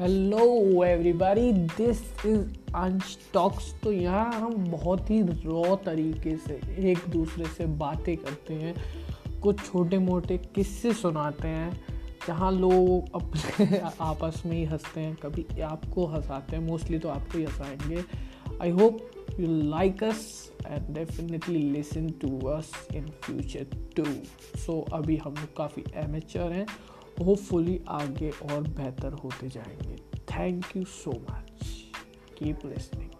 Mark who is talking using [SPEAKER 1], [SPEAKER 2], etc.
[SPEAKER 1] Hello everybody this is Ansh talks तो यहाँ हम बहुत ही रॉ तरीके से एक दूसरे से बातें करते हैं। कुछ छोटे मोटे किस्से सुनाते हैं। जहाँ लोग अपने आपस में ही हँसते हैं। कभी आपको हंसाते हैं। मोस्टली तो आपको ही हंसाएँगे। I hope you like us and definitely listen to us in future too so अभी हम लोग काफ़ी एमेचर हैं। होपफुली आगे और बेहतर होते जाएँगे। Thank you so much keep listening